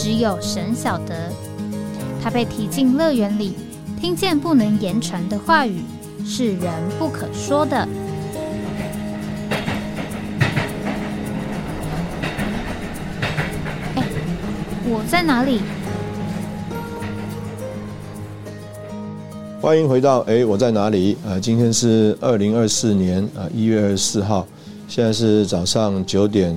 只有神晓得，他被提进乐园里，听见不能言传的话语，是人不可说的。哎，我在哪里？欢迎回到哎，我在哪里？呃，今天是二零二四年啊一月二十四号，现在是早上九点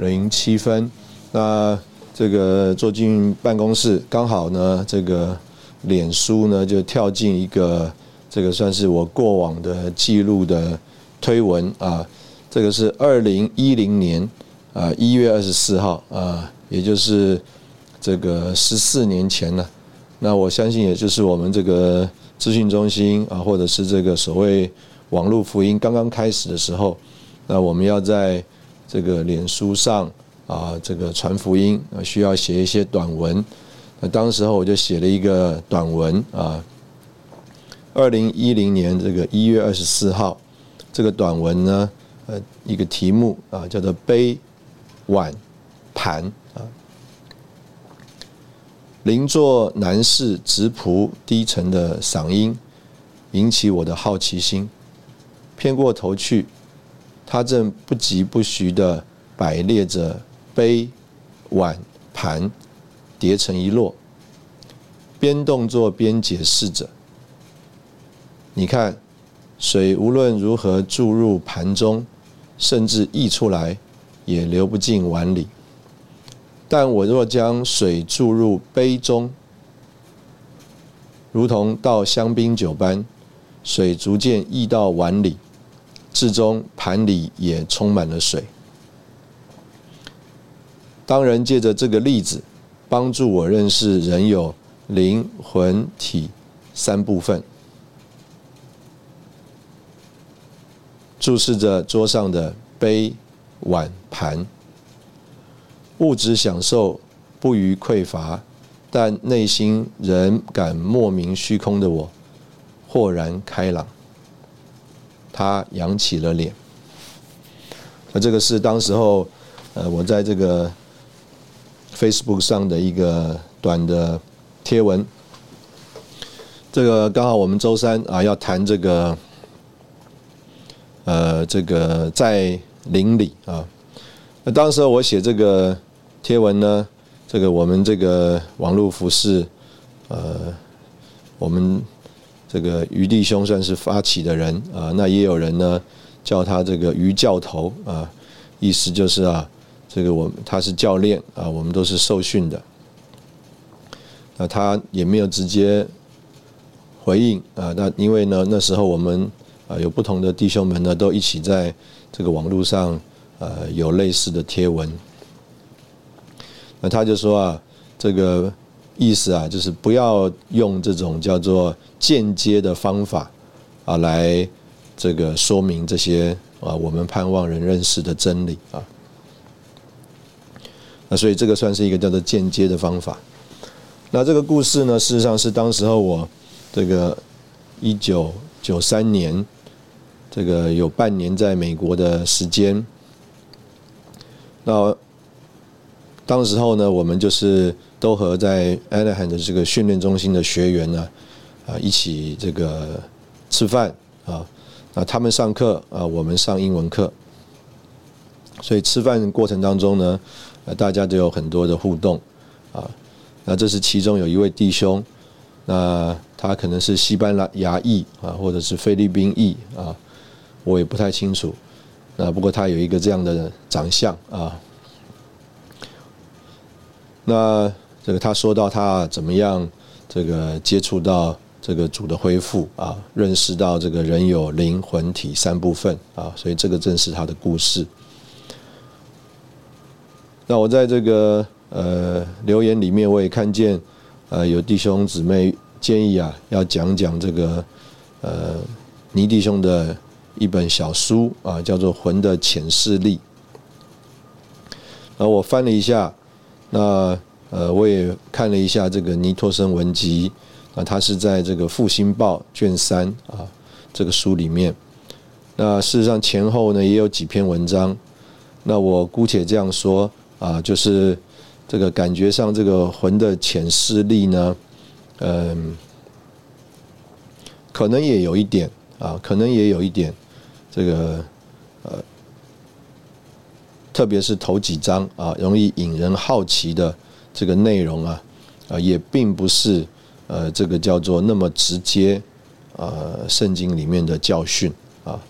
零七分。那这个坐进办公室，刚好呢，这个脸书呢就跳进一个这个算是我过往的记录的推文啊，这个是二零一零年啊一月二十四号啊，也就是这个十四年前了。那我相信，也就是我们这个资讯中心啊，或者是这个所谓网络福音刚刚开始的时候，那我们要在这个脸书上。啊，这个传福音啊，需要写一些短文。那当时候我就写了一个短文啊。二零一零年这个一月二十四号，这个短文呢，呃，一个题目啊，叫做“杯碗盘”啊。邻座男士直仆低沉的嗓音，引起我的好奇心。偏过头去，他正不疾不徐的摆列着。杯、碗、盘叠成一摞，边动作边解释着：“你看，水无论如何注入盘中，甚至溢出来，也流不进碗里。但我若将水注入杯中，如同倒香槟酒般，水逐渐溢到碗里，至终盘里也充满了水。”当人借着这个例子，帮助我认识人有灵魂体三部分。注视着桌上的杯、碗、盘，物质享受不予匮乏，但内心仍感莫名虚空的我，豁然开朗。他扬起了脸。那这个是当时候，呃，我在这个。Facebook 上的一个短的贴文，这个刚好我们周三啊要谈这个，呃，这个在邻里啊。那当时我写这个贴文呢，这个我们这个网络服饰，呃，我们这个余弟兄算是发起的人啊，那也有人呢叫他这个余教头啊，意思就是啊。这个我他是教练啊，我们都是受训的。那他也没有直接回应啊。那因为呢，那时候我们啊有不同的弟兄们呢，都一起在这个网络上呃有类似的贴文。那他就说啊，这个意思啊，就是不要用这种叫做间接的方法啊来这个说明这些啊我们盼望人认识的真理啊。那所以这个算是一个叫做间接的方法。那这个故事呢，事实上是当时候我这个一九九三年，这个有半年在美国的时间。那当时候呢，我们就是都和在 Anaheim 的这个训练中心的学员呢，啊，一起这个吃饭啊，那他们上课啊，我们上英文课。所以吃饭过程当中呢。那，大家都有很多的互动，啊，那这是其中有一位弟兄，那他可能是西班牙裔啊，或者是菲律宾裔啊，我也不太清楚，那不过他有一个这样的长相啊，那这个他说到他怎么样这个接触到这个主的恢复啊，认识到这个人有灵魂体三部分啊，所以这个正是他的故事。那我在这个呃留言里面，我也看见呃有弟兄姊妹建议啊，要讲讲这个呃倪弟兄的一本小书啊，叫做《魂的潜势力》。然后我翻了一下，那呃我也看了一下这个尼托森文集啊，他是在这个复兴报卷三啊这个书里面。那事实上前后呢也有几篇文章，那我姑且这样说啊，就是这个感觉上这个魂的潜势力呢，嗯，可能也有一点啊，可能也有一点这个呃，特别是头几章啊，容易引人好奇的这个内容啊，啊，也并不是呃这个叫做那么直接呃圣经里面的教训啊。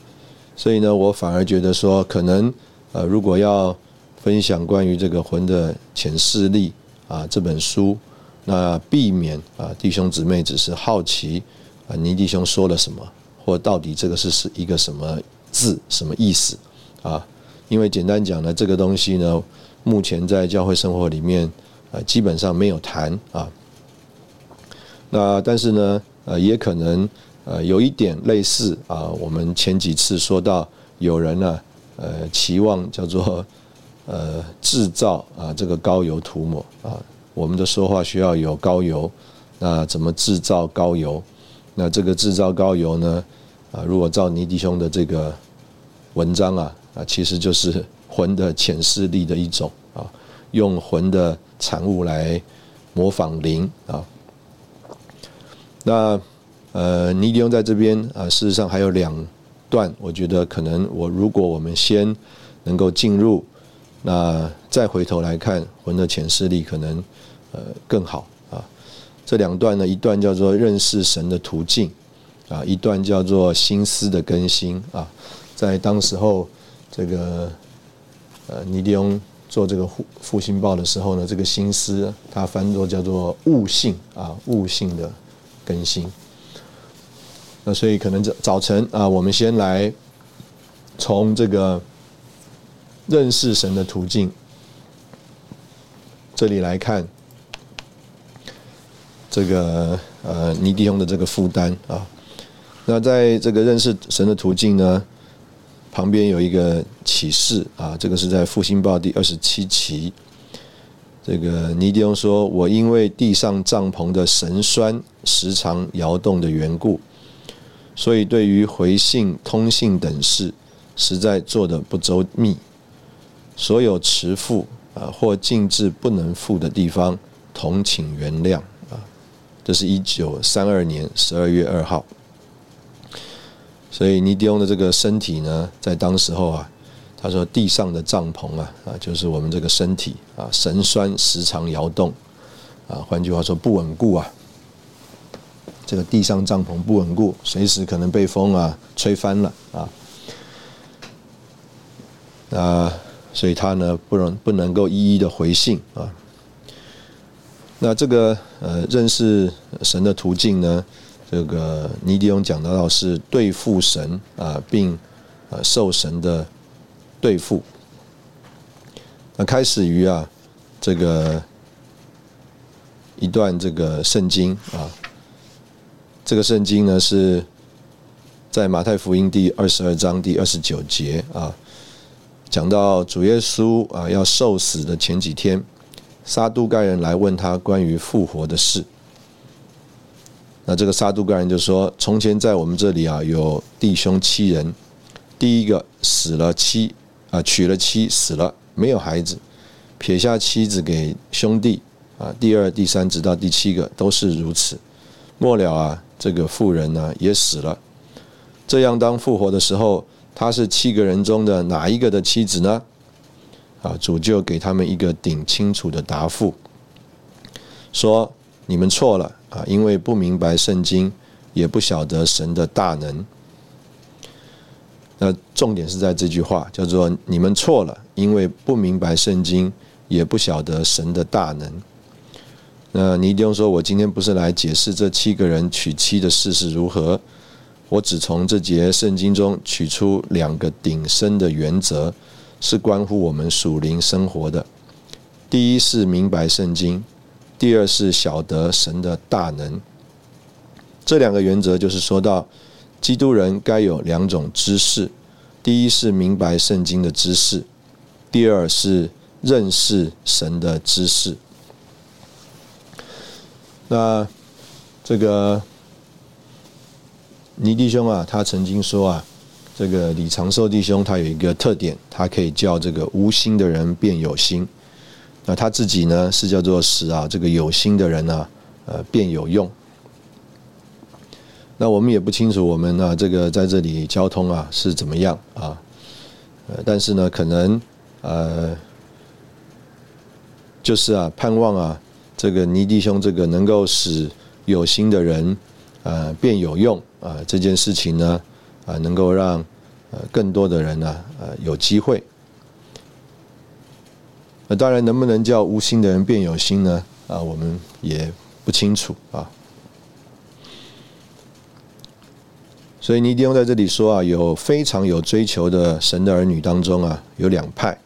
所以呢，我反而觉得说，可能呃，如果要分享关于这个魂的潜势力啊这本书，那避免啊弟兄姊妹只是好奇啊倪弟兄说了什么，或到底这个是是一个什么字什么意思啊？因为简单讲呢，这个东西呢，目前在教会生活里面啊基本上没有谈啊。那但是呢，呃，也可能。呃，有一点类似啊，我们前几次说到有人呢，呃，期望叫做呃制造啊这个高油涂抹啊，我们的说话需要有高油，那怎么制造高油？那这个制造高油呢？啊，如果照尼迪兄的这个文章啊啊，其实就是魂的潜势力的一种啊，用魂的产物来模仿灵啊，那。呃，尼迪翁在这边啊，事实上还有两段，我觉得可能我如果我们先能够进入，那再回头来看魂的潜势力，可能呃更好啊。这两段呢，一段叫做认识神的途径啊，一段叫做心思的更新啊。在当时候这个呃尼迪翁做这个复复兴报的时候呢，这个心思他翻作叫做悟性啊，悟性的更新。那所以可能早早晨啊，我们先来从这个认识神的途径这里来看这个呃尼迪翁的这个负担啊。那在这个认识神的途径呢，旁边有一个启示啊，这个是在复兴报第二十七期。这个尼迪翁说：“我因为地上帐篷的神栓时常摇动的缘故。”所以，对于回信、通信等事，实在做的不周密。所有迟付啊或禁止不能付的地方，同请原谅啊。这是一九三二年十二月二号。所以尼迪翁的这个身体呢，在当时候啊，他说地上的帐篷啊啊，就是我们这个身体啊，神栓时常摇动啊，换句话说不稳固啊。这个地上帐篷不稳固，随时可能被风啊吹翻了啊。那所以他呢不能不能够一一的回信啊。那这个呃认识神的途径呢，这个尼迪翁讲到是对付神啊，并呃受神的对付。那开始于啊这个一段这个圣经啊。这个圣经呢是在马太福音第二十二章第二十九节啊，讲到主耶稣啊要受死的前几天，撒都该人来问他关于复活的事。那这个撒都该人就说：从前在我们这里啊有弟兄七人，第一个死了妻啊娶了妻死了没有孩子，撇下妻子给兄弟啊，第二、第三直到第七个都是如此，末了啊。这个妇人呢也死了，这样当复活的时候，他是七个人中的哪一个的妻子呢？啊，主就给他们一个顶清楚的答复，说你们错了啊，因为不明白圣经，也不晓得神的大能。那重点是在这句话，叫做你们错了，因为不明白圣经，也不晓得神的大能。那尼迪翁说：“我今天不是来解释这七个人娶妻的事是如何，我只从这节圣经中取出两个顶深的原则，是关乎我们属灵生活的。第一是明白圣经，第二是晓得神的大能。这两个原则就是说到，基督人该有两种知识：第一是明白圣经的知识，第二是认识神的知识。那这个尼弟兄啊，他曾经说啊，这个李长寿弟兄他有一个特点，他可以叫这个无心的人变有心。那他自己呢，是叫做使啊这个有心的人呢，呃变有用。那我们也不清楚我们呢这个在这里交通啊是怎么样啊，呃但是呢可能呃就是啊盼望啊这个尼弟兄这个能够使有心的人呃变有用啊这件事情呢啊能够让呃更多的人呢呃有机会。那当然，能不能叫无心的人变有心呢？啊，我们也不清楚啊。所以尼迪翁在这里说啊，有非常有追求的神的儿女当中啊，有两派，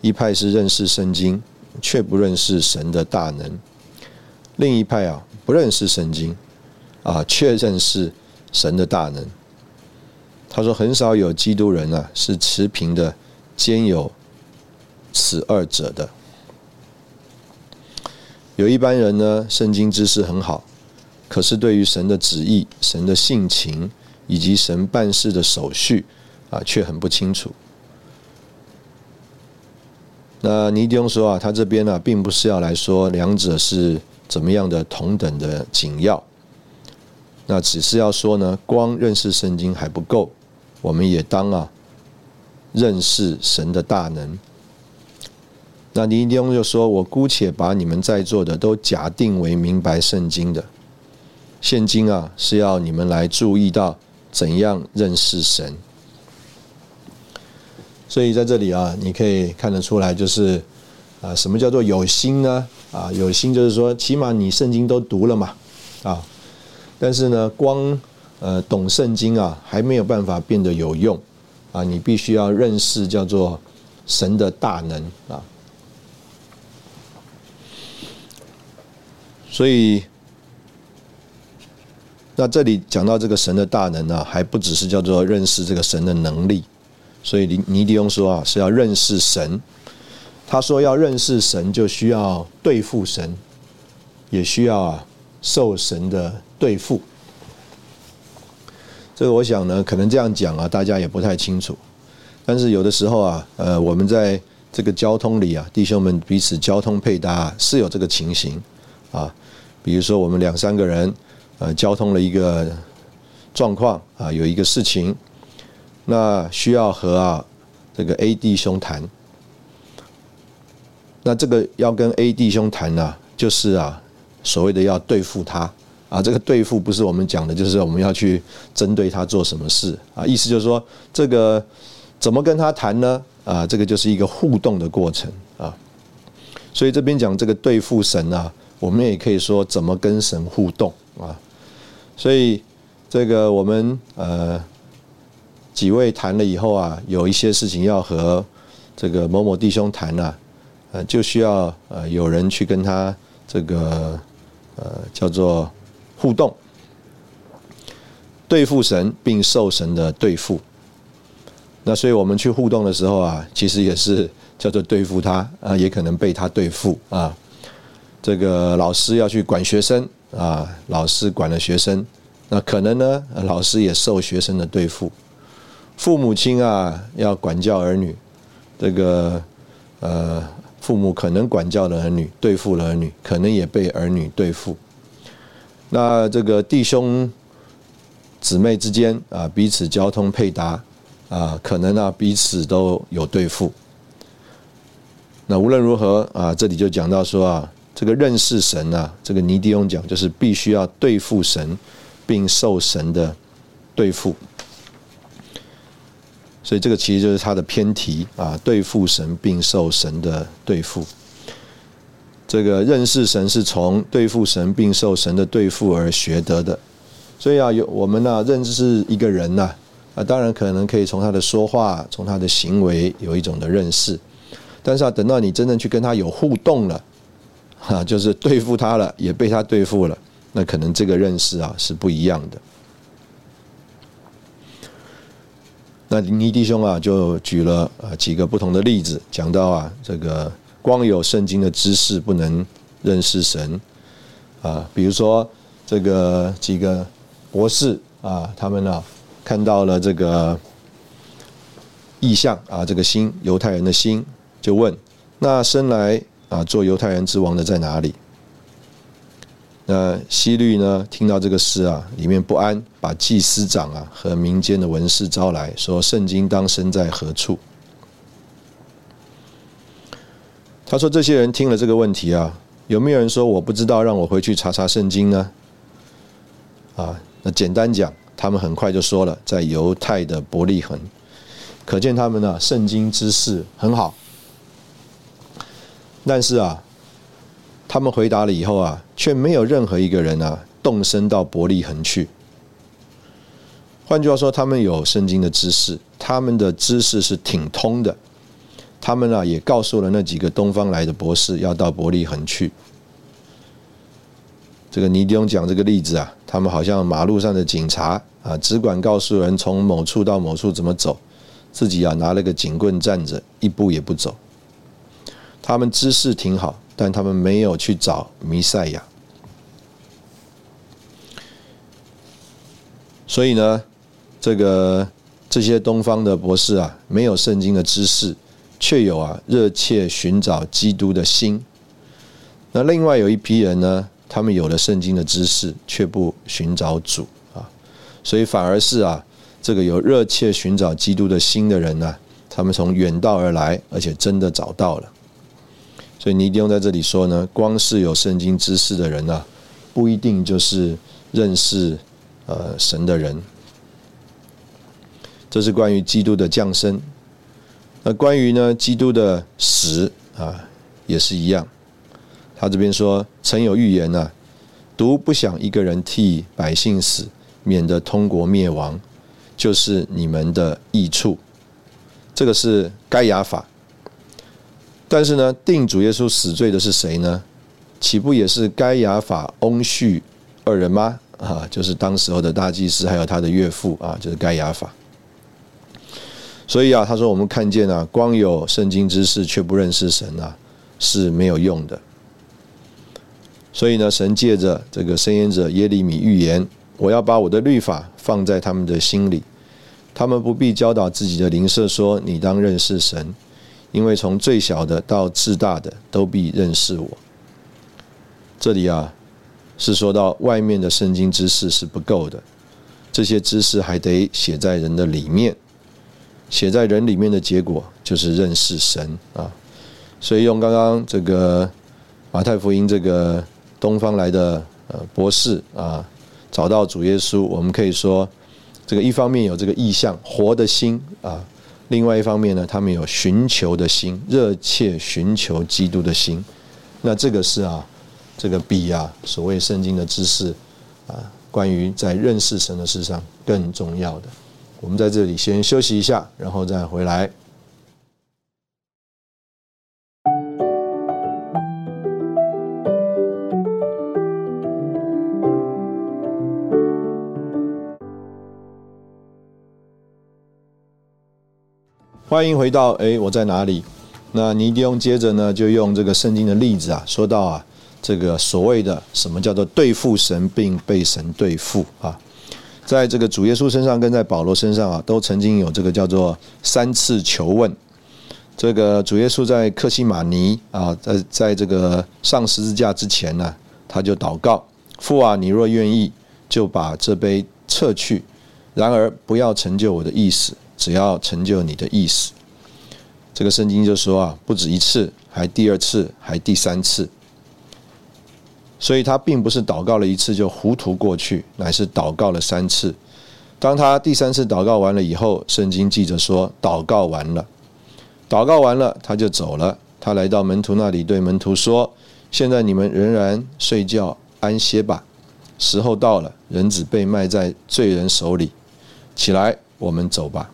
一派是认识圣经却不认识神的大能，另一派啊不认识圣经啊确认是神的大能。他说，很少有基督人啊是持平的，兼有。此二者的，有一般人呢，圣经知识很好，可是对于神的旨意、神的性情以及神办事的手续啊，却很不清楚。那尼丁说啊，他这边呢，并不是要来说两者是怎么样的同等的紧要，那只是要说呢，光认识圣经还不够，我们也当啊，认识神的大能。那尼迪翁就说：“我姑且把你们在座的都假定为明白圣经的。现今啊，是要你们来注意到怎样认识神。所以在这里啊，你可以看得出来，就是啊，什么叫做有心呢？啊，有心就是说，起码你圣经都读了嘛，啊，但是呢，光呃懂圣经啊，还没有办法变得有用啊，你必须要认识叫做神的大能啊。”所以，那这里讲到这个神的大能呢，还不只是叫做认识这个神的能力。所以尼尼迪翁说啊，是要认识神。他说要认识神，就需要对付神，也需要啊受神的对付。这个我想呢，可能这样讲啊，大家也不太清楚。但是有的时候啊，呃，我们在这个交通里啊，弟兄们彼此交通配搭是有这个情形。啊，比如说我们两三个人，呃，交通了一个状况啊，有一个事情，那需要和啊这个 A 弟兄谈，那这个要跟 A 弟兄谈呢，就是啊所谓的要对付他啊，这个对付不是我们讲的，就是我们要去针对他做什么事啊，意思就是说这个怎么跟他谈呢？啊，这个就是一个互动的过程啊，所以这边讲这个对付神啊。我们也可以说怎么跟神互动啊？所以这个我们呃几位谈了以后啊，有一些事情要和这个某某弟兄谈啊，呃，就需要呃有人去跟他这个呃叫做互动，对付神并受神的对付。那所以我们去互动的时候啊，其实也是叫做对付他啊，也可能被他对付啊。这个老师要去管学生啊，老师管了学生，那可能呢，老师也受学生的对付。父母亲啊，要管教儿女，这个呃，父母可能管教了儿女，对付了儿女，可能也被儿女对付。那这个弟兄姊妹之间啊，彼此交通配搭啊，可能啊彼此都有对付。那无论如何啊，这里就讲到说啊。这个认识神啊，这个尼迪翁讲就是必须要对付神，并受神的对付。所以这个其实就是他的偏题啊，对付神并受神的对付。这个认识神是从对付神并受神的对付而学得的。所以啊，有我们呢认识一个人呐啊，当然可能可以从他的说话、从他的行为有一种的认识。但是啊，等到你真正去跟他有互动了，哈，就是对付他了，也被他对付了，那可能这个认识啊是不一样的。那尼弟兄啊，就举了啊几个不同的例子，讲到啊，这个光有圣经的知识不能认识神啊，比如说这个几个博士啊，他们呢看到了这个意象啊，这个心犹太人的心，就问：那生来啊做犹太人之王的在哪里？那西律呢？听到这个事啊，里面不安，把祭司长啊和民间的文士招来说：“圣经当生在何处？”他说：“这些人听了这个问题啊，有没有人说我不知道？让我回去查查圣经呢？”啊，那简单讲，他们很快就说了，在犹太的伯利恒，可见他们呢圣经知识很好。但是啊。他们回答了以后啊，却没有任何一个人啊动身到伯利恒去。换句话说，他们有圣经的知识，他们的知识是挺通的。他们啊也告诉了那几个东方来的博士要到伯利恒去。这个尼迪翁讲这个例子啊，他们好像马路上的警察啊，只管告诉人从某处到某处怎么走，自己啊拿了个警棍站着，一步也不走。他们知识挺好。但他们没有去找弥赛亚，所以呢，这个这些东方的博士啊，没有圣经的知识，却有啊热切寻找基督的心。那另外有一批人呢，他们有了圣经的知识，却不寻找主啊，所以反而是啊，这个有热切寻找基督的心的人呢，他们从远道而来，而且真的找到了。所以尼迪翁在这里说呢，光是有圣经知识的人呢，不一定就是认识呃神的人。这是关于基督的降生。那关于呢基督的死啊，也是一样。他这边说，曾有预言呢，独不想一个人替百姓死，免得通国灭亡，就是你们的益处。这个是该亚法。但是呢，定主耶稣死罪的是谁呢？岂不也是该亚法、翁婿二人吗？啊，就是当时候的大祭司，还有他的岳父啊，就是该亚法。所以啊，他说我们看见啊，光有圣经知识却不认识神啊，是没有用的。所以呢，神借着这个申言者耶利米预言，我要把我的律法放在他们的心里，他们不必教导自己的邻舍说，你当认识神。因为从最小的到至大的都必认识我。这里啊，是说到外面的圣经知识是不够的，这些知识还得写在人的里面，写在人里面的结果就是认识神啊。所以用刚刚这个马太福音这个东方来的呃博士啊，找到主耶稣，我们可以说，这个一方面有这个意向，活的心啊。另外一方面呢，他们有寻求的心，热切寻求基督的心。那这个是啊，这个比啊所谓圣经的知识啊，关于在认识神的事上更重要的。我们在这里先休息一下，然后再回来。欢迎回到哎，我在哪里？那尼迪翁接着呢，就用这个圣经的例子啊，说到啊，这个所谓的什么叫做对付神，并被神对付啊，在这个主耶稣身上跟在保罗身上啊，都曾经有这个叫做三次求问。这个主耶稣在克西马尼啊，在在这个上十字架之前呢，他就祷告：父啊，你若愿意，就把这杯撤去；然而不要成就我的意思。只要成就你的意思，这个圣经就说啊，不止一次，还第二次，还第三次。所以他并不是祷告了一次就糊涂过去，乃是祷告了三次。当他第三次祷告完了以后，圣经记着说，祷告完了，祷告完了，他就走了。他来到门徒那里，对门徒说：“现在你们仍然睡觉安歇吧，时候到了，人子被卖在罪人手里，起来，我们走吧。”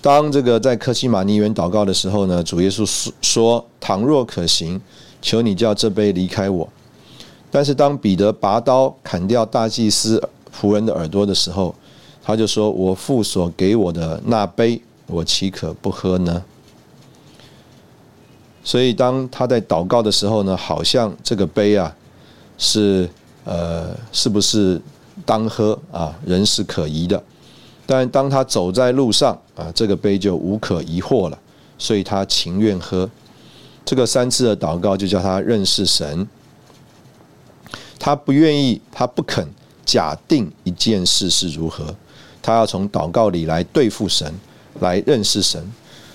当这个在科西玛尼园祷告的时候呢，主耶稣说：“倘若可行，求你叫这杯离开我。”但是当彼得拔刀砍掉大祭司仆人的耳朵的时候，他就说：“我父所给我的那杯，我岂可不喝呢？”所以当他在祷告的时候呢，好像这个杯啊，是呃，是不是当喝啊？人是可疑的。但当他走在路上啊，这个杯就无可疑惑了，所以他情愿喝。这个三次的祷告就叫他认识神。他不愿意，他不肯假定一件事是如何，他要从祷告里来对付神，来认识神。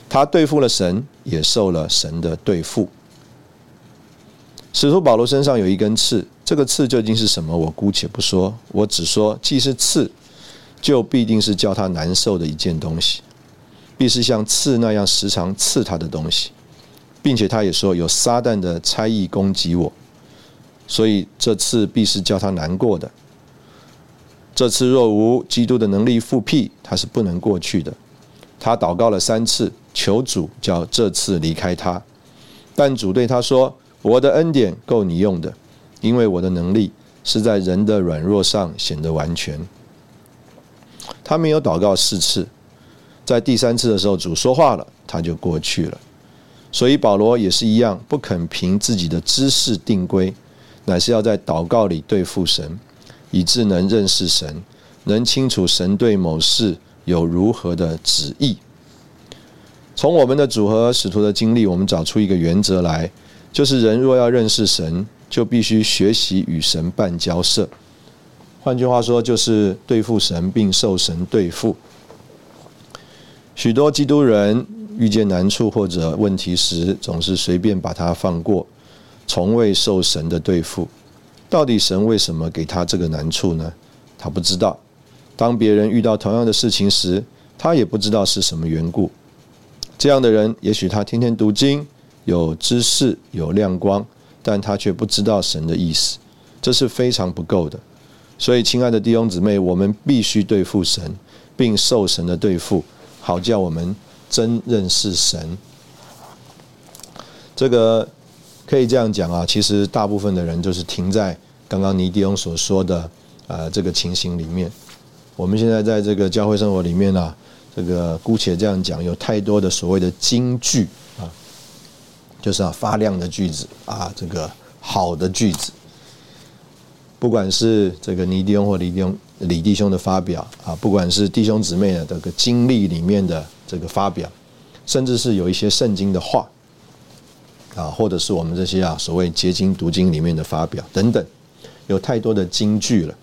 他对付了神，也受了神的对付。使徒保罗身上有一根刺，这个刺究竟是什么？我姑且不说，我只说，既是刺，就必定是叫他难受的一件东西，必是像刺那样时常刺他的东西，并且他也说有撒旦的猜疑攻击我。所以这次必是叫他难过的。这次若无基督的能力复辟，他是不能过去的。他祷告了三次，求主叫这次离开他。但主对他说：“我的恩典够你用的，因为我的能力是在人的软弱上显得完全。”他没有祷告四次，在第三次的时候，主说话了，他就过去了。所以保罗也是一样，不肯凭自己的知识定规。乃是要在祷告里对付神，以致能认识神，能清楚神对某事有如何的旨意。从我们的组合使徒的经历，我们找出一个原则来，就是人若要认识神，就必须学习与神办交涉。换句话说，就是对付神并受神对付。许多基督人遇见难处或者问题时，总是随便把它放过。从未受神的对付，到底神为什么给他这个难处呢？他不知道。当别人遇到同样的事情时，他也不知道是什么缘故。这样的人，也许他天天读经，有知识，有亮光，但他却不知道神的意思，这是非常不够的。所以，亲爱的弟兄姊妹，我们必须对付神，并受神的对付，好叫我们真认识神。这个。可以这样讲啊，其实大部分的人就是停在刚刚尼迪翁所说的呃这个情形里面。我们现在在这个教会生活里面呢，这个姑且这样讲，有太多的所谓的金句啊，就是啊发亮的句子啊，这个好的句子，不管是这个尼迪翁或李弟兄李弟兄的发表啊，不管是弟兄姊妹的这个经历里面的这个发表，甚至是有一些圣经的话。啊，或者是我们这些啊所谓结晶读经里面的发表等等，有太多的金句了。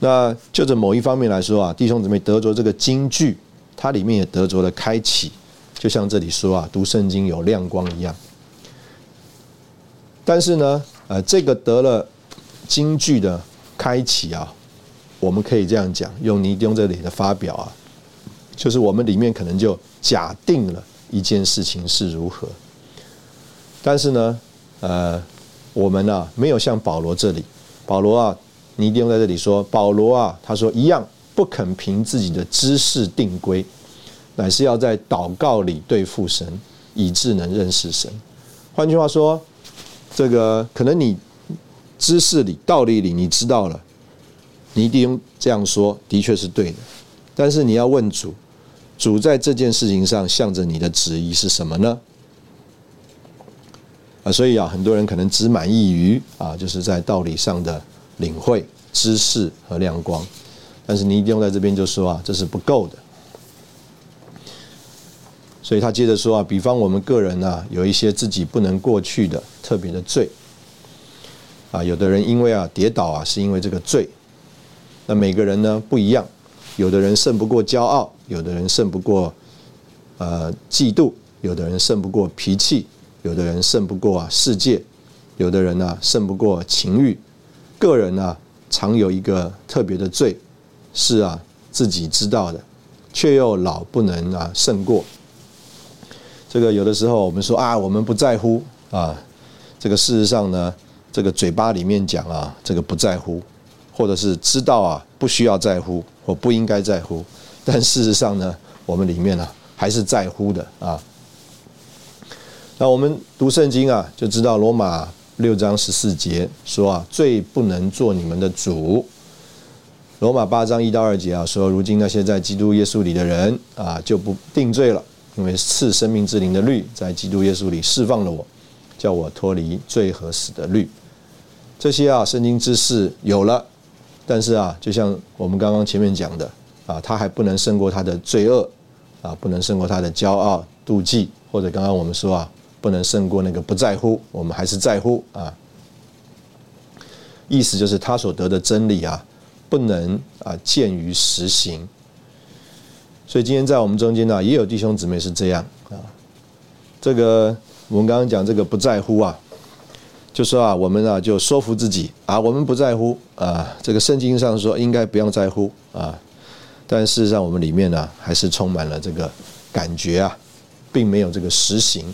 那就着某一方面来说啊，弟兄姊妹得着这个金句，它里面也得着了开启，就像这里说啊，读圣经有亮光一样。但是呢，呃，这个得了金句的开启啊，我们可以这样讲，用尼丁这里的发表啊，就是我们里面可能就假定了一件事情是如何。但是呢，呃，我们呢没有像保罗这里，保罗啊，尼丁在这里说，保罗啊，他说一样不肯凭自己的知识定规，乃是要在祷告里对付神，以致能认识神。换句话说，这个可能你知识里、道理里你知道了，你一定这样说，的确是对的。但是你要问主，主在这件事情上向着你的旨意是什么呢？啊所以啊，很多人可能只满意于啊，就是在道理上的领会、知识和亮光，但是你一定要在这边就说啊，这是不够的。所以他接着说啊，比方我们个人呢，有一些自己不能过去的特别的罪啊，有的人因为啊跌倒啊，是因为这个罪。那每个人呢不一样，有的人胜不过骄傲，有的人胜不过呃嫉妒，有的人胜不过脾气。有的人胜不过啊世界，有的人呢胜不过情欲，个人呢常有一个特别的罪，是啊自己知道的，却又老不能啊胜过。这个有的时候我们说啊我们不在乎啊，这个事实上呢这个嘴巴里面讲啊这个不在乎，或者是知道啊不需要在乎或不应该在乎，但事实上呢我们里面呢还是在乎的啊。那我们读圣经啊，就知道罗马六章十四节说啊，罪不能做你们的主。罗马八章一到二节啊，说如今那些在基督耶稣里的人啊，就不定罪了，因为赐生命之灵的律在基督耶稣里释放了我，叫我脱离罪和死的律。这些啊，圣经知识有了，但是啊，就像我们刚刚前面讲的啊，他还不能胜过他的罪恶啊，不能胜过他的骄傲、妒忌，或者刚刚我们说啊，不能胜过那个不在乎，我们还是在乎啊。意思就是他所得的真理啊。不能啊，见于实行。所以今天在我们中间呢，也有弟兄姊妹是这样啊。这个我们刚刚讲这个不在乎啊，就说啊，我们啊就说服自己啊，我们不在乎啊。这个圣经上说应该不用在乎啊，但事实上我们里面呢，还是充满了这个感觉啊，并没有这个实行。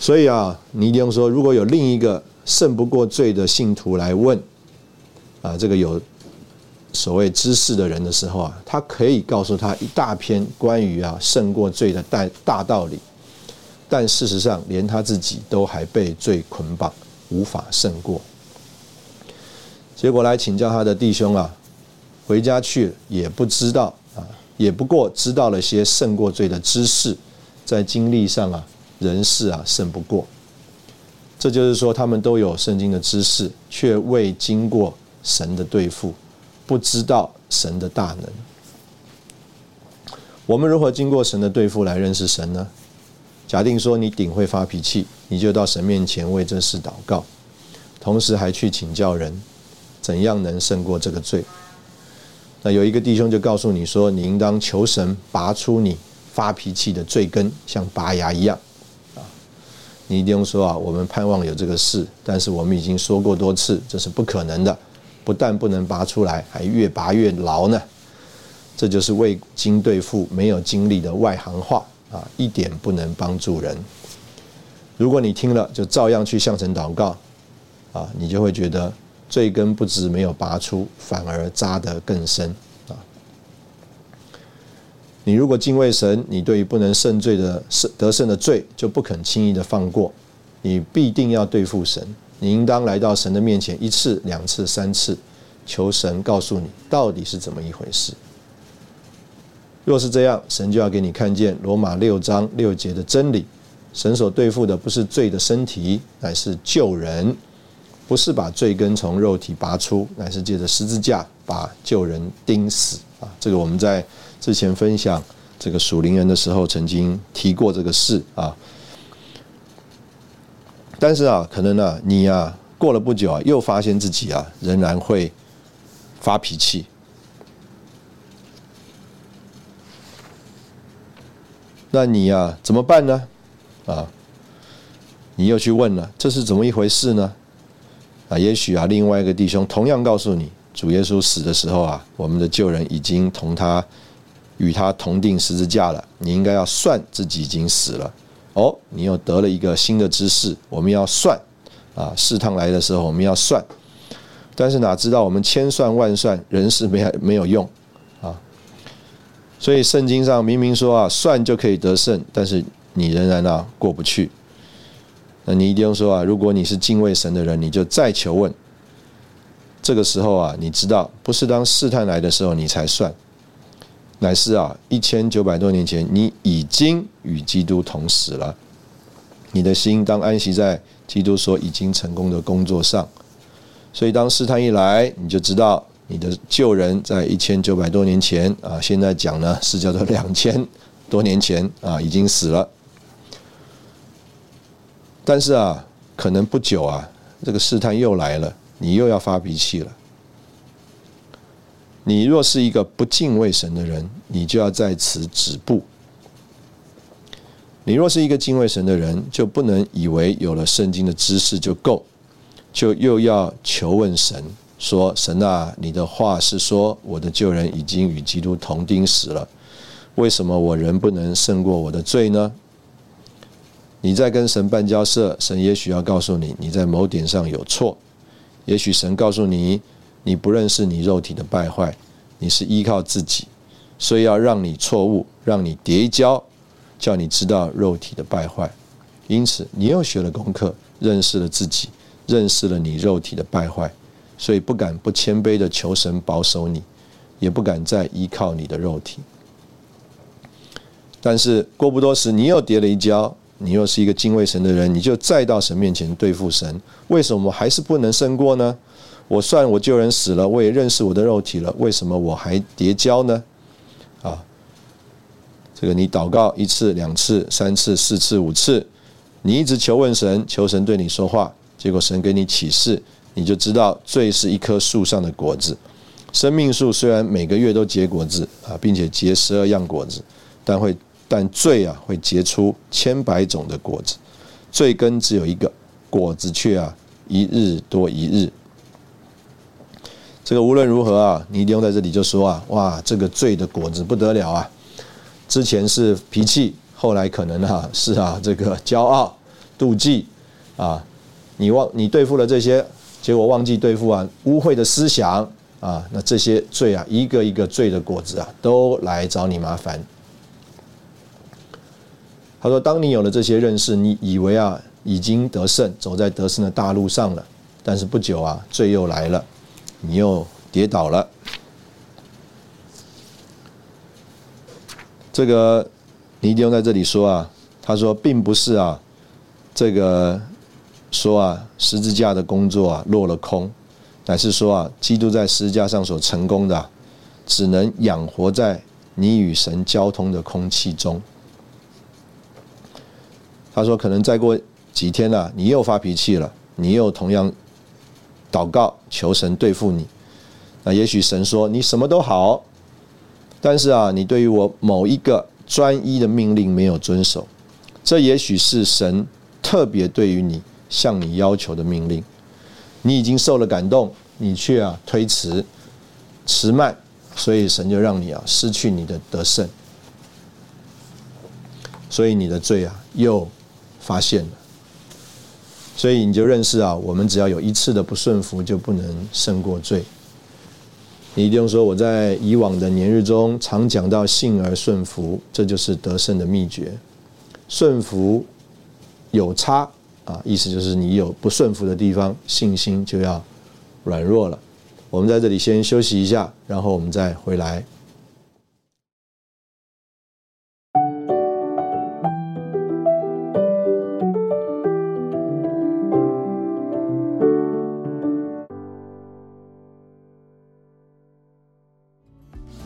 所以啊，你一定说，如果有另一个胜不过罪的信徒来问。啊，这个有所谓知识的人的时候啊，他可以告诉他一大篇关于啊胜过罪的大大道理，但事实上连他自己都还被罪捆绑，无法胜过。结果来请教他的弟兄啊，回家去也不知道啊，也不过知道了些胜过罪的知识，在经历上啊，人事啊胜不过。这就是说，他们都有圣经的知识，却未经过。神的对付，不知道神的大能。我们如何经过神的对付来认识神呢？假定说你顶会发脾气，你就到神面前为这事祷告，同时还去请教人，怎样能胜过这个罪？那有一个弟兄就告诉你说，你应当求神拔出你发脾气的罪根，像拔牙一样。啊，你一定说啊，我们盼望有这个事，但是我们已经说过多次，这是不可能的。不但不能拔出来，还越拔越牢呢。这就是未经对付、没有经历的外行话啊，一点不能帮助人。如果你听了，就照样去向神祷告啊，你就会觉得罪根不止没有拔出，反而扎得更深啊。你如果敬畏神，你对于不能胜罪的胜得胜的罪，就不肯轻易的放过，你必定要对付神。你应当来到神的面前一次、两次、三次，求神告诉你到底是怎么一回事。若是这样，神就要给你看见罗马六章六节的真理：神所对付的不是罪的身体，乃是救人；不是把罪根从肉体拔出，乃是借着十字架把救人钉死。啊，这个我们在之前分享这个属灵人的时候，曾经提过这个事啊。但是啊，可能呢，你啊，过了不久啊，又发现自己啊，仍然会发脾气。那你呀，怎么办呢？啊，你又去问了，这是怎么一回事呢？啊，也许啊，另外一个弟兄同样告诉你，主耶稣死的时候啊，我们的旧人已经同他与他同定十字架了，你应该要算自己已经死了。哦，你又得了一个新的知识。我们要算啊，试探来的时候我们要算，但是哪知道我们千算万算，人是没没有用。所以圣经上明明说啊，算就可以得胜，但是你仍然啊过不去。那你一定说啊，如果你是敬畏神的人，你就再求问。这个时候啊，你知道不是当试探来的时候你才算。乃是啊，一千九百多年前，你已经与基督同死了。你的心当安息在基督所已经成功的工作上。所以，当试探一来，你就知道你的旧人在一千九百多年前啊，现在讲呢是叫做两千多年前啊，已经死了。但是啊，可能不久啊，这个试探又来了，你又要发脾气了。你若是一个不敬畏神的人，你就要在此止步。你若是一个敬畏神的人，就不能以为有了圣经的知识就够，就又要求问神说：“神啊，你的话是说我的旧人已经与基督同钉死了，为什么我仍不能胜过我的罪呢？”你在跟神办交涉，神也许要告诉你你在某点上有错，也许神告诉你。你不认识你肉体的败坏，你是依靠自己，所以要让你错误，让你跌跤，叫你知道肉体的败坏。因此，你又学了功课，认识了自己，认识了你肉体的败坏，所以不敢不谦卑的求神保守你，也不敢再依靠你的肉体。但是过不多时，你又跌了一跤，你又是一个敬畏神的人，你就再到神面前对付神。为什么还是不能胜过呢？我算我救人死了，我也认识我的肉体了，为什么我还跌跤呢？啊，这个你祷告一次、两次、三次、四次、五次，你一直求问神，求神对你说话，结果神给你启示，你就知道罪是一棵树上的果子。生命树虽然每个月都结果子啊，并且结十二样果子，但会。但罪啊，会结出千百种的果子，罪根只有一个，果子却啊一日多一日。这个无论如何啊，你一定在这里就说啊，哇，这个罪的果子不得了啊！之前是脾气，后来可能啊是啊这个骄傲、妒忌啊，你忘你对付了这些，结果忘记对付啊污秽的思想啊，那这些罪啊一个一个罪的果子啊都来找你麻烦。他说：“当你有了这些认识，你以为啊已经得胜，走在得胜的大路上了。但是不久啊，罪又来了，你又跌倒了。这个你一定要在这里说啊。他说，并不是啊，这个说啊十字架的工作啊落了空，乃是说啊，基督在十字架上所成功的，只能养活在你与神交通的空气中。”他说：“可能再过几天了，你又发脾气了，你又同样祷告求神对付你。那也许神说你什么都好，但是啊，你对于我某一个专一的命令没有遵守，这也许是神特别对于你向你要求的命令。你已经受了感动，你却啊推迟迟慢，所以神就让你啊失去你的得胜，所以你的罪啊又。”发现了，所以你就认识啊，我们只要有一次的不顺服，就不能胜过罪。你一定说我在以往的年日中常讲到信而顺服，这就是得胜的秘诀。顺服有差啊，意思就是你有不顺服的地方，信心就要软弱了。我们在这里先休息一下，然后我们再回来。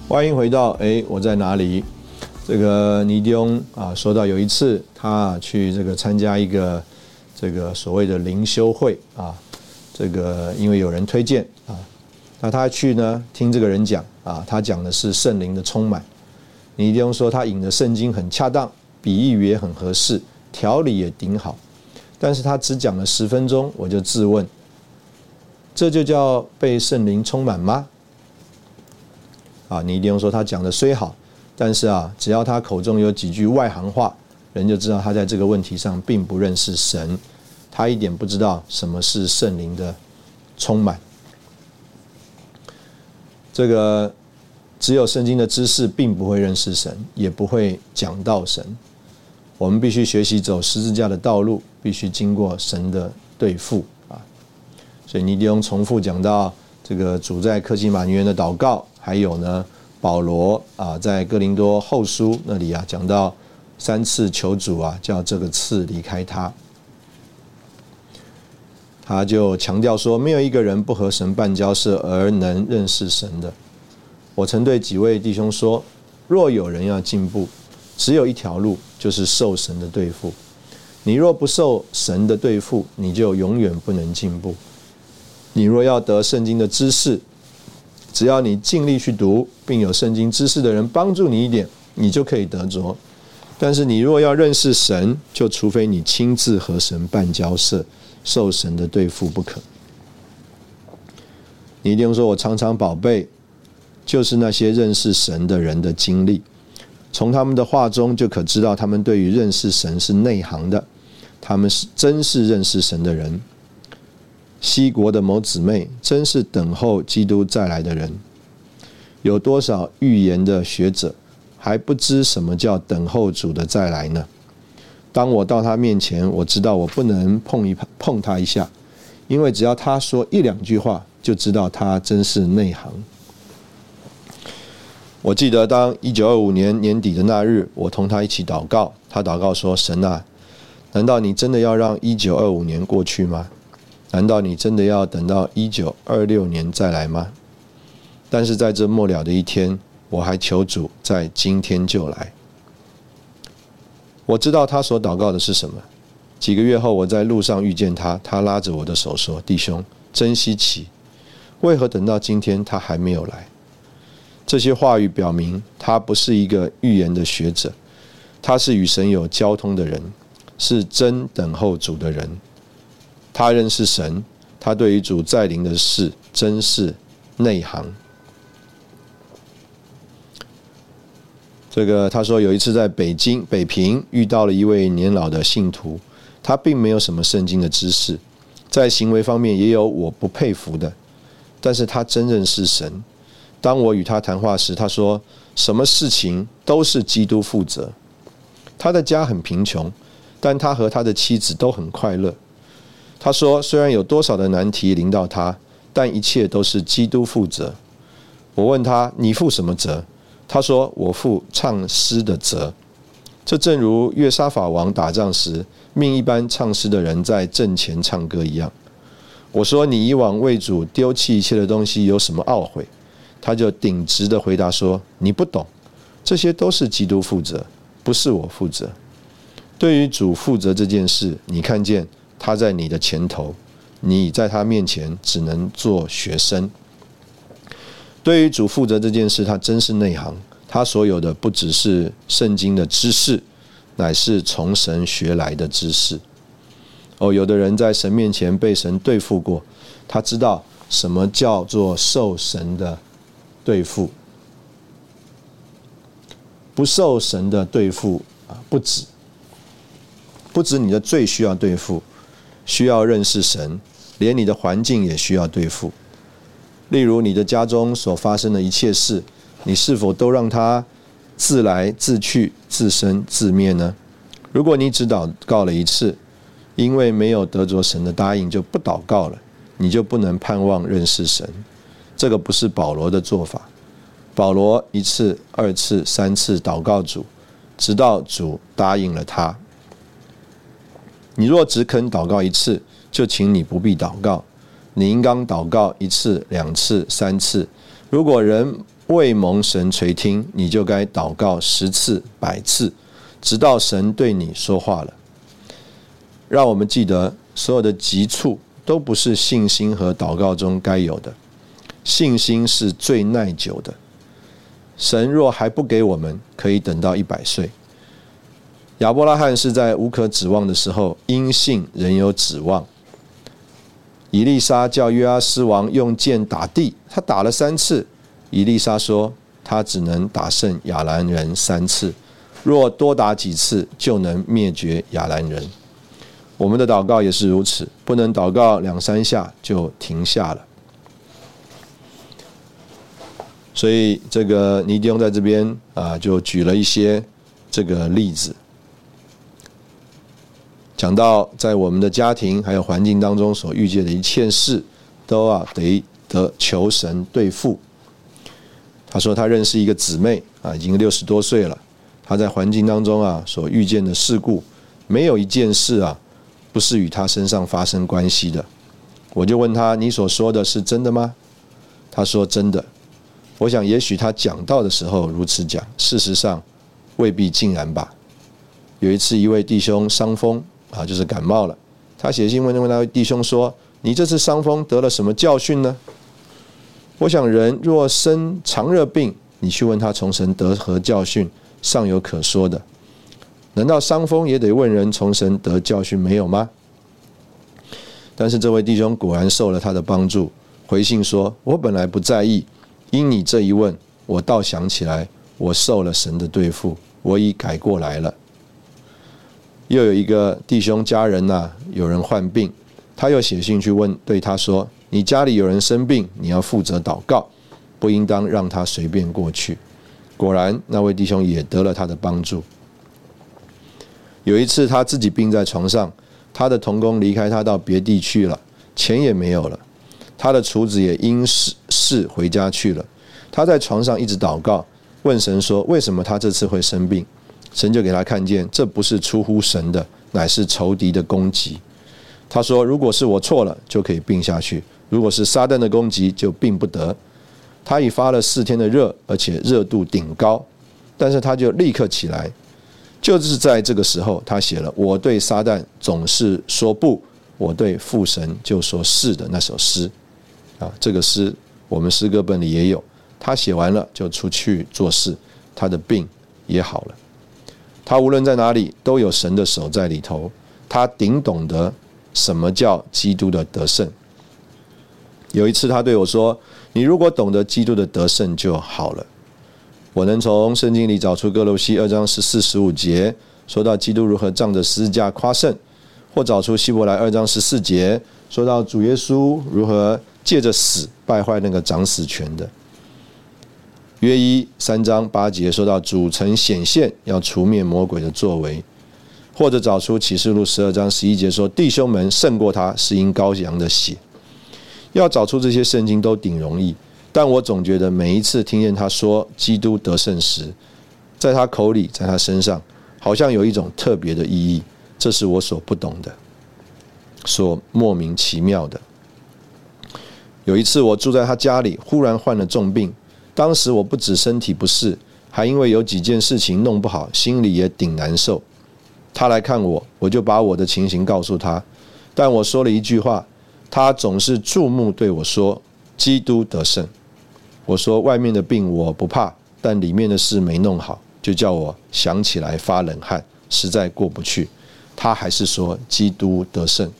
欢迎回到哎，我在哪里？这个尼迪翁啊，说到有一次他去这个参加一个这个所谓的灵修会啊，这个因为有人推荐啊，那他去呢听这个人讲啊，他讲的是圣灵的充满。尼迪翁说他引的圣经很恰当，比喻也很合适，条理也顶好，但是他只讲了十分钟，我就自问，这就叫被圣灵充满吗？啊，你一定说他讲的虽好，但是啊，只要他口中有几句外行话，人就知道他在这个问题上并不认识神，他一点不知道什么是圣灵的充满。这个只有圣经的知识，并不会认识神，也不会讲到神。我们必须学习走十字架的道路，必须经过神的对付啊。所以尼迪翁重复讲到这个主在克西马尼园的祷告。还有呢，保罗啊，在哥林多后书那里啊，讲到三次求主啊，叫这个刺离开他。他就强调说，没有一个人不和神办交涉而能认识神的。我曾对几位弟兄说，若有人要进步，只有一条路，就是受神的对付。你若不受神的对付，你就永远不能进步。你若要得圣经的知识，只要你尽力去读，并有圣经知识的人帮助你一点，你就可以得着。但是你若要认识神，就除非你亲自和神办交涉，受神的对付不可。你一定说，我常常宝贝，就是那些认识神的人的经历，从他们的话中就可知道，他们对于认识神是内行的，他们是真是认识神的人。西国的某姊妹真是等候基督再来的人。有多少预言的学者还不知什么叫等候主的再来呢？当我到他面前，我知道我不能碰一碰他一下，因为只要他说一两句话，就知道他真是内行。我记得当一九二五年年底的那日，我同他一起祷告，他祷告说：“神啊，难道你真的要让一九二五年过去吗？难道你真的要等到一九二六年再来吗？”但是在这末了的一天，我还求主在今天就来。我知道他所祷告的是什么。几个月后，我在路上遇见他，他拉着我的手说：“弟兄，真稀奇，为何等到今天他还没有来？”这些话语表明，他不是一个预言的学者，他是与神有交通的人，是真等候主的人。他认识神，他对于主在临的事真是内行。这个他说有一次在北京北平遇到了一位年老的信徒，他并没有什么圣经的知识，在行为方面也有我不佩服的，但是他真认识神。当我与他谈话时，他说什么事情都是基督负责。他的家很贫穷，但他和他的妻子都很快乐。他说虽然有多少的难题临到他，但一切都是基督负责。我问他你负什么责？他说：“我负唱诗的责，这正如约沙法王打仗时命一般唱诗的人在阵前唱歌一样。”我说：“你以往为主丢弃一切的东西有什么懊悔？”他就顶直的回答说：“你不懂，这些都是基督负责，不是我负责。对于主负责这件事，你看见他在你的前头，你在他面前只能做学生。”对于主负责这件事，他真是内行。他所有的不只是圣经的知识，乃是从神学来的知识。哦，有的人在神面前被神对付过，他知道什么叫做受神的对付。不受神的对付啊，不止，不止你的罪需要对付，需要认识神，连你的环境也需要对付。例如，你的家中所发生的一切事，你是否都让它自来自去、自生自灭呢？如果你只祷告了一次，因为没有得着神的答应就不祷告了，你就不能盼望认识神。这个不是保罗的做法。保罗一次、二次、三次祷告主，直到主答应了他。你若只肯祷告一次，就请你不必祷告。你应当祷告一次、两次、三次。如果人未蒙神垂听，你就该祷告十次、百次，直到神对你说话了。让我们记得，所有的急促都不是信心和祷告中该有的。信心是最耐久的。神若还不给我们，可以等到一百岁。亚伯拉罕是在无可指望的时候，因信仍有指望。以利沙叫约阿斯王用剑打地，他打了三次。以利沙说，他只能打胜亚兰人三次，若多打几次，就能灭绝亚兰人。我们的祷告也是如此，不能祷告两三下就停下了。所以，这个尼迪翁在这边啊，就举了一些这个例子。讲到在我们的家庭还有环境当中所遇见的一切事，都啊得得求神对付。他说他认识一个姊妹啊，已经六十多岁了。他在环境当中啊所遇见的事故，没有一件事啊不是与他身上发生关系的。我就问他：“你所说的是真的吗？”他说：“真的。”我想也许他讲到的时候如此讲，事实上未必尽然吧。有一次，一位弟兄伤风。啊，就是感冒了。他写信问问那位弟兄说：“你这次伤风得了什么教训呢？”我想，人若生常热病，你去问他从神得何教训，尚有可说的。难道伤风也得问人从神得教训没有吗？但是这位弟兄果然受了他的帮助，回信说：“我本来不在意，因你这一问，我倒想起来，我受了神的对付，我已改过来了。”又有一个弟兄家人呐，有人患病，他又写信去问，对他说：“你家里有人生病，你要负责祷告。不应当让他随便过去。果然，那位弟兄也得了他的帮助。有一次，他自己病在床上，他的童工离开他到别地去了，钱也没有了，他的厨子也因事事回家去了。他在床上一直祷告，问神说：“为什么他这次会生病？”神就给他看见，这不是出乎神的，乃是仇敌的攻击。他说：“如果是我错了，就可以病下去；如果是撒旦的攻击，就病不得。”他已发了四天的热，而且热度顶高，但是他就立刻起来。就是在这个时候，他写了“我对撒旦总是说不，我对父神就说是的”那首诗。啊，这个诗我们诗歌本里也有。他写完了就出去做事，他的病也好了。他无论在哪里都有神的手在里头，他顶懂得什么叫基督的得胜。有一次他对我说：“你如果懂得基督的得胜就好了。”我能从圣经里找出哥罗西二章十四十五节说到基督如何仗着十字架夸胜，或找出希伯来二章十四节说到主耶稣如何借着死败坏那个掌死权的。约一三章八节说到主曾显现要除灭魔鬼的作为，或者找出启示录十二章十一节说弟兄们胜过他是因羔羊的血。要找出这些圣经都顶容易，但我总觉得每一次听见他说基督得胜时，在他口里，在他身上，好像有一种特别的意义，这是我所不懂的，所莫名其妙的。有一次我住在他家里，忽然患了重病。当时我不止身体不适，还因为有几件事情弄不好，心里也顶难受。他来看我，我就把我的情形告诉他，但我说了一句话，他总是注目对我说：“基督得胜。”我说：“外面的病我不怕，但里面的事没弄好，就叫我想起来发冷汗，实在过不去。”他还是说：“基督得胜。”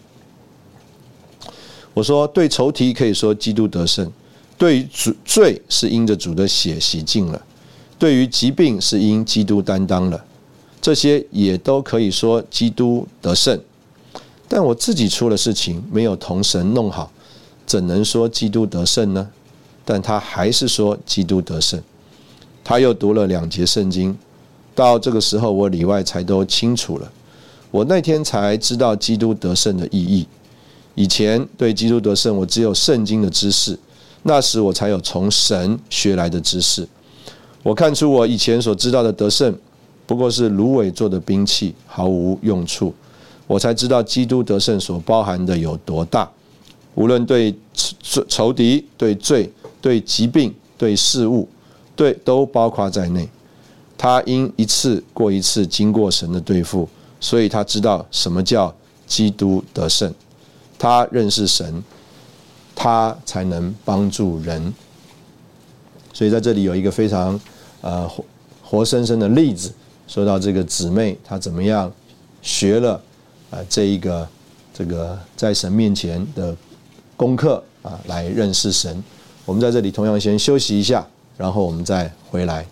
我说：“对仇敌可以说基督得胜。”对于主罪是因着主的血洗净了，对于疾病是因基督担当了，这些也都可以说基督得胜。但我自己出了事情，没有同神弄好，怎能说基督得胜呢？但他还是说基督得胜。他又读了两节圣经，到这个时候我里外才都清楚了。我那天才知道基督得胜的意义。以前对基督得胜，我只有圣经的知识。那时我才有从神学来的知识。我看出我以前所知道的得胜，不过是芦苇做的兵器，毫无用处。我才知道基督得胜所包含的有多大，无论对仇敌、对罪、对疾病、对事物，对都包括在内。他因一次过一次经过神的对付，所以他知道什么叫基督得胜。他认识神。他才能帮助人，所以在这里有一个非常呃活活生生的例子，说到这个姊妹她怎么样学了啊这一个这个在神面前的功课啊来认识神。我们在这里同样先休息一下，然后我们再回来。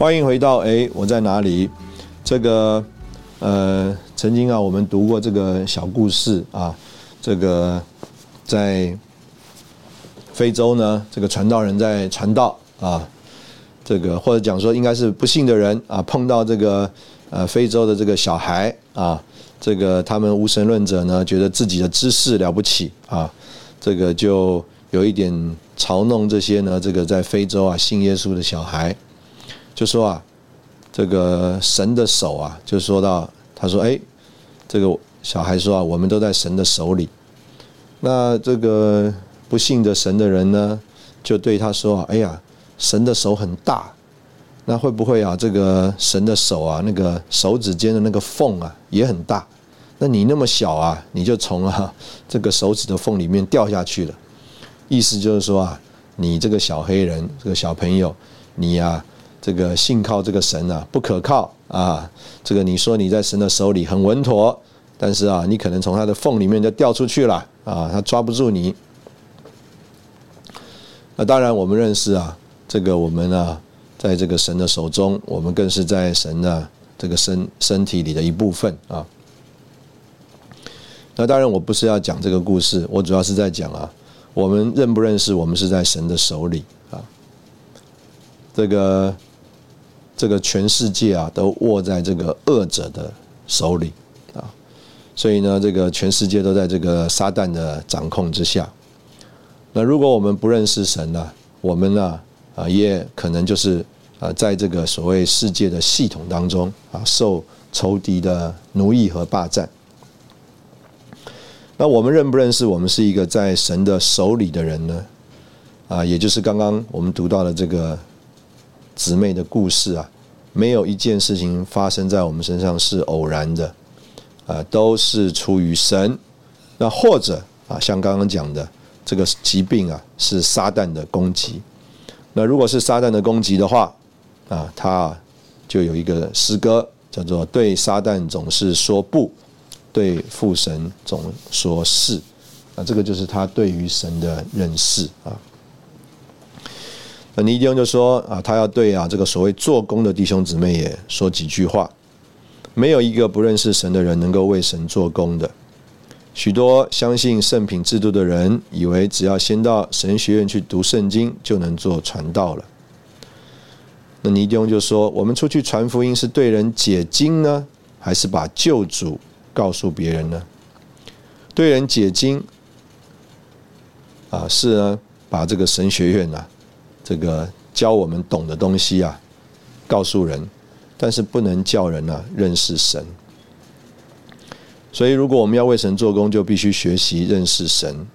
欢迎回到哎，我在哪里？这个呃，曾经啊，我们读过这个小故事啊，这个在非洲呢，这个传道人在传道啊，这个或者讲说应该是不幸的人啊，碰到这个呃非洲的这个小孩啊，这个他们无神论者呢，觉得自己的知识了不起啊，这个就有一点嘲弄这些呢，这个在非洲啊信耶稣的小孩。就说啊，这个神的手啊，就说到他说，哎，这个小孩说啊，我们都在神的手里。那这个不信的神的人呢，就对他说，哎呀，神的手很大，那会不会啊，这个神的手啊，那个手指间的那个缝啊，也很大？那你那么小啊，你就从啊 这个手指的缝里面掉下去了。意思就是说啊，你这个小黑人，这个小朋友，你呀。这个信靠这个神啊不可靠啊！这个你说你在神的手里很稳妥，但是啊，你可能从他的缝里面就掉出去了啊，他抓不住你。那当然，我们认识啊，这个我们啊，在这个神的手中，我们更是在神的这个身身体里的一部分啊。那当然，我不是要讲这个故事，我主要是在讲啊，我们认不认识我们是在神的手里啊？这个这个全世界啊，都握在这个恶者的手里啊，所以呢，这个全世界都在这个撒旦的掌控之下。那如果我们不认识神呢，我们呢啊，也可能就是啊，在这个所谓世界的系统当中啊，受仇敌的奴役和霸占。那我们认不认识我们是一个在神的手里的人呢？啊，也就是刚刚我们读到的这个姊妹的故事啊，没有一件事情发生在我们身上是偶然的，啊，都是出于神。那或者啊，像刚刚讲的这个疾病啊，是撒旦的攻击。那如果是撒旦的攻击的话，啊，他就有一个诗歌叫做“对撒旦总是说不”。对父神总说是，那这个就是他对于神的认识啊。那尼迪翁就说啊，他要对啊这个所谓做工的弟兄姊妹也说几句话。没有一个不认识神的人能够为神做工的。许多相信圣品制度的人，以为只要先到神学院去读圣经就能做传道了。那尼迪翁就说，我们出去传福音是对人解经呢，还是把救主？告诉别人呢，对人解经啊，是呢，把这个神学院啊，这个教我们懂的东西啊，告诉人，但是不能叫人呢认识神。所以，如果我们要为神做工，就必须学习认识神。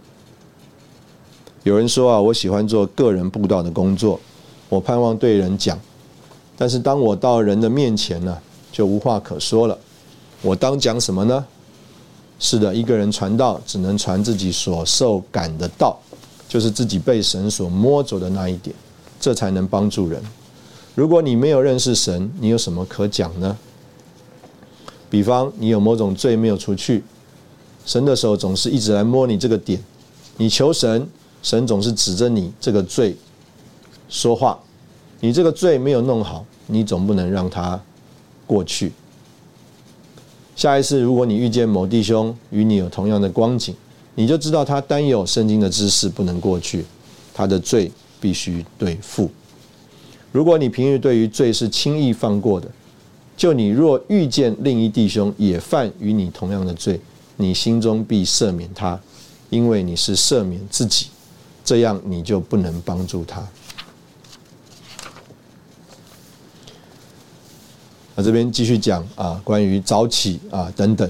有人说啊，我喜欢做个人布道的工作，我盼望对人讲，但是当我到人的面前呢，就无话可说了。我当讲什么呢？是的，一个人传道只能传自己所受感的道，就是自己被神所摸着的那一点，这才能帮助人。如果你没有认识神，你有什么可讲呢？比方你有某种罪没有除去，神的手总是一直来摸你这个点，你求神，神总是指着你这个罪说话，你这个罪没有弄好，你总不能让它过去。下一次，如果你遇见某弟兄与你有同样的光景，你就知道他单有圣经的知识不能过去，他的罪必须对付。如果你平日对于罪是轻易放过的，就你若遇见另一弟兄也犯与你同样的罪，你心中必赦免他，因为你是赦免自己，这样你就不能帮助他。那这边继续讲啊，关于早起啊等等。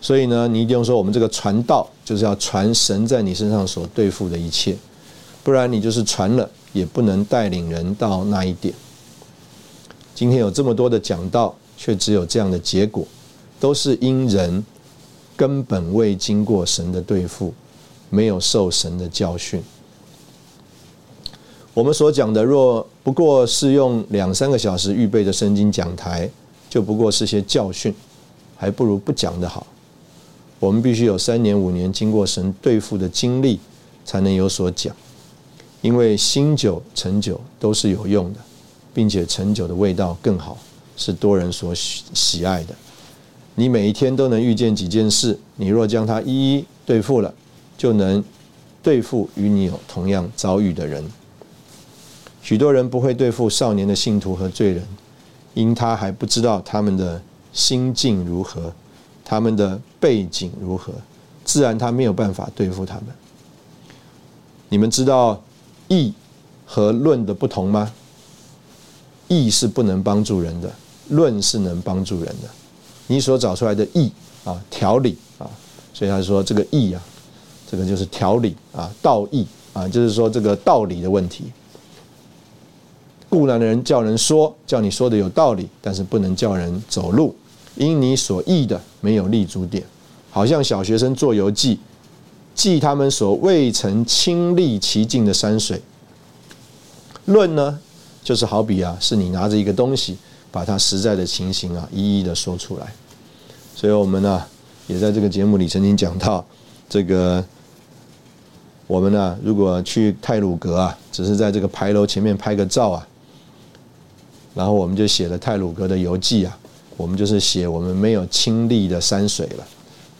所以呢，你一定要说，我们这个传道就是要传神在你身上所对付的一切，不然你就是传了，也不能带领人到那一点。今天有这么多的讲道，却只有这样的结果，都是因人根本未经过神的对付，没有受神的教训。我们所讲的，若不过是用两三个小时预备的圣经讲台，就不过是些教训，还不如不讲的好。我们必须有三年五年经过神对付的经历，才能有所讲。因为新酒陈酒都是有用的，并且陈酒的味道更好，是多人所喜喜爱的。你每一天都能遇见几件事，你若将它一一对付了，就能对付与你有同样遭遇的人。许多人不会对付少年的信徒和罪人，因他还不知道他们的心境如何，他们的背景如何，自然他没有办法对付他们。你们知道义和论的不同吗？义是不能帮助人的，论是能帮助人的。你所找出来的义啊，条理啊，所以他说这个义啊，这个就是条理啊，道义啊，就是说这个道理的问题。固然的人叫人说，叫你说的有道理，但是不能叫人走路，因你所译的没有立足点，好像小学生做游记，记他们所未曾亲历其境的山水。论呢，就是好比啊，是你拿着一个东西，把它实在的情形啊，一一的说出来。所以我们呢，也在这个节目里曾经讲到，这个我们呢，如果去泰鲁阁啊，只是在这个牌楼前面拍个照啊，然后我们就写了泰鲁阁的游记啊，我们就是写我们没有亲历的山水了。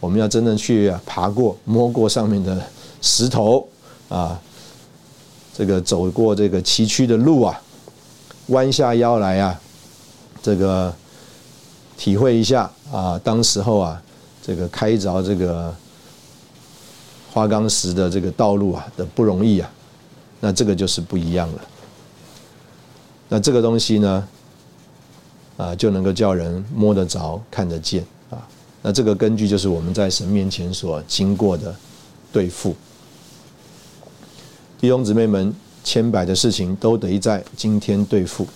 我们要真正去爬过、摸过上面的石头啊，这个走过这个崎岖的路啊，弯下腰来啊，这个体会一下啊，当时候啊，这个开凿这个花岗石的这个道路啊的不容易啊，那这个就是不一样了。那这个东西呢，啊，就能够叫人摸得着、看得见。那这个根据就是我们在神面前所经过的对付，弟兄姊妹们，千百的事情都得在今天对付，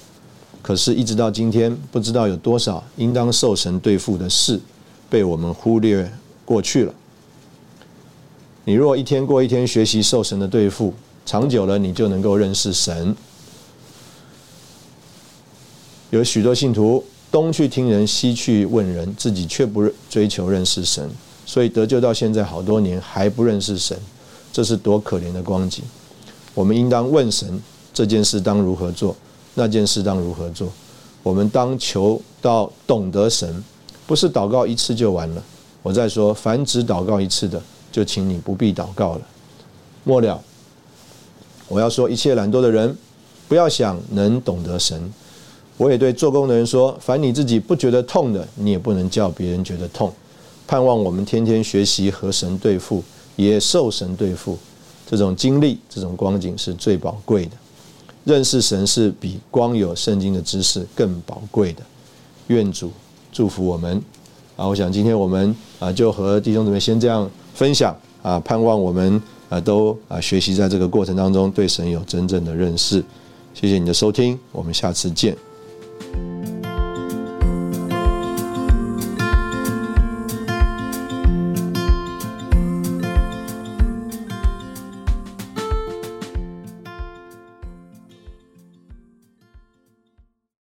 可是，一直到今天，不知道有多少应当受神对付的事，被我们忽略过去了。你若一天过一天学习受神的对付，长久了，你就能够认识神。有许多信徒。东去听人，西去问人，自己却不追求认识神，所以得救到现在好多年还不认识神，这是多可怜的光景。我们应当问神这件事当如何做，那件事当如何做。我们当求到懂得神，不是祷告一次就完了。我再说，凡只祷告一次的，就请你不必祷告了。末了，我要说，一切懒惰的人，不要想能懂得神。我也对做工的人说：凡你自己不觉得痛的，你也不能叫别人觉得痛。盼望我们天天学习和神对付，也受神对付。这种经历、这种光景是最宝贵的。认识神是比光有圣经的知识更宝贵的。愿主祝福我们。啊，我想今天我们啊，就和弟兄姊妹先这样分享啊，盼望我们啊都啊学习在这个过程当中对神有真正的认识。谢谢你的收听，我们下次见。